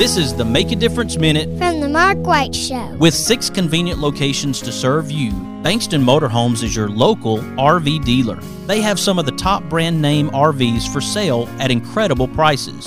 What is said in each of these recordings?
This is the Make a Difference Minute from the Mark White Show. with six convenient locations to serve you. Bankston Motorhomes is your local RV dealer. They have some of the top brand name RVs for sale at incredible prices.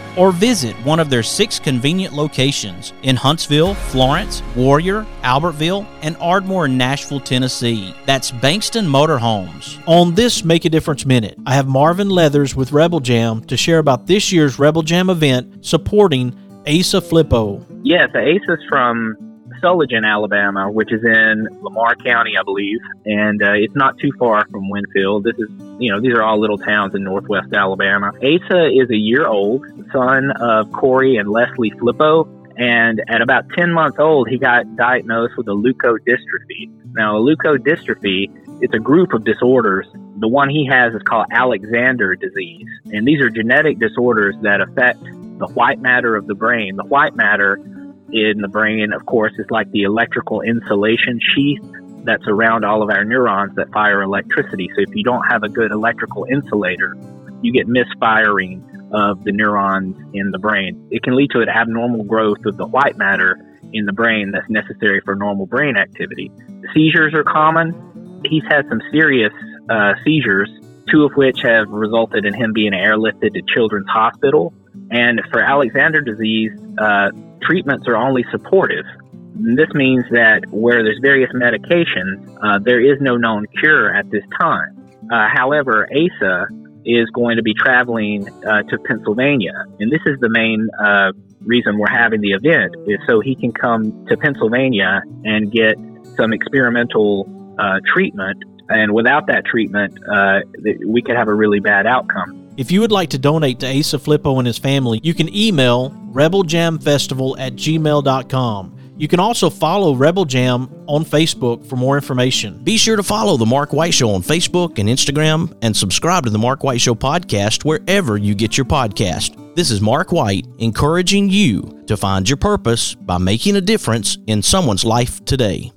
or visit one of their six convenient locations in Huntsville, Florence, Warrior, Albertville, and Ardmore, in Nashville, Tennessee. That's Bankston Motorhomes. On this Make a Difference Minute, I have Marvin Leathers with Rebel Jam to share about this year's Rebel Jam event supporting Asa Flippo. Yeah, the is from Sulligent, Alabama, which is in Lamar County, I believe, and uh, it's not too far from Winfield. This is, you know, these are all little towns in northwest Alabama. Asa is a year old, son of Corey and Leslie Flippo, and at about 10 months old, he got diagnosed with a leukodystrophy. Now, a leukodystrophy it's a group of disorders. The one he has is called Alexander disease, and these are genetic disorders that affect the white matter of the brain. The white matter in the brain, of course, is like the electrical insulation sheath that's around all of our neurons that fire electricity. So if you don't have a good electrical insulator, you get misfiring of the neurons in the brain. It can lead to an abnormal growth of the white matter in the brain that's necessary for normal brain activity. Seizures are common. He's had some serious uh, seizures, two of which have resulted in him being airlifted to Children's Hospital. And for Alexander disease, uh, treatments are only supportive. This means that where there's various medications, uh, there is no known cure at this time. Uh, however, ASA is going to be traveling uh, to Pennsylvania, and this is the main uh, reason we're having the event is so he can come to Pennsylvania and get some experimental uh, treatment. And without that treatment, uh, we could have a really bad outcome. If you would like to donate to Asa Flippo and his family, you can email rebeljamfestival at gmail.com. You can also follow Rebel Jam on Facebook for more information. Be sure to follow The Mark White Show on Facebook and Instagram and subscribe to The Mark White Show podcast wherever you get your podcast. This is Mark White encouraging you to find your purpose by making a difference in someone's life today.